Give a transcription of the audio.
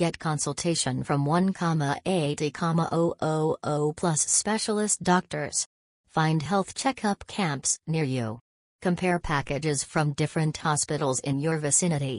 Get consultation from 1,80,000 plus specialist doctors. Find health checkup camps near you. Compare packages from different hospitals in your vicinity.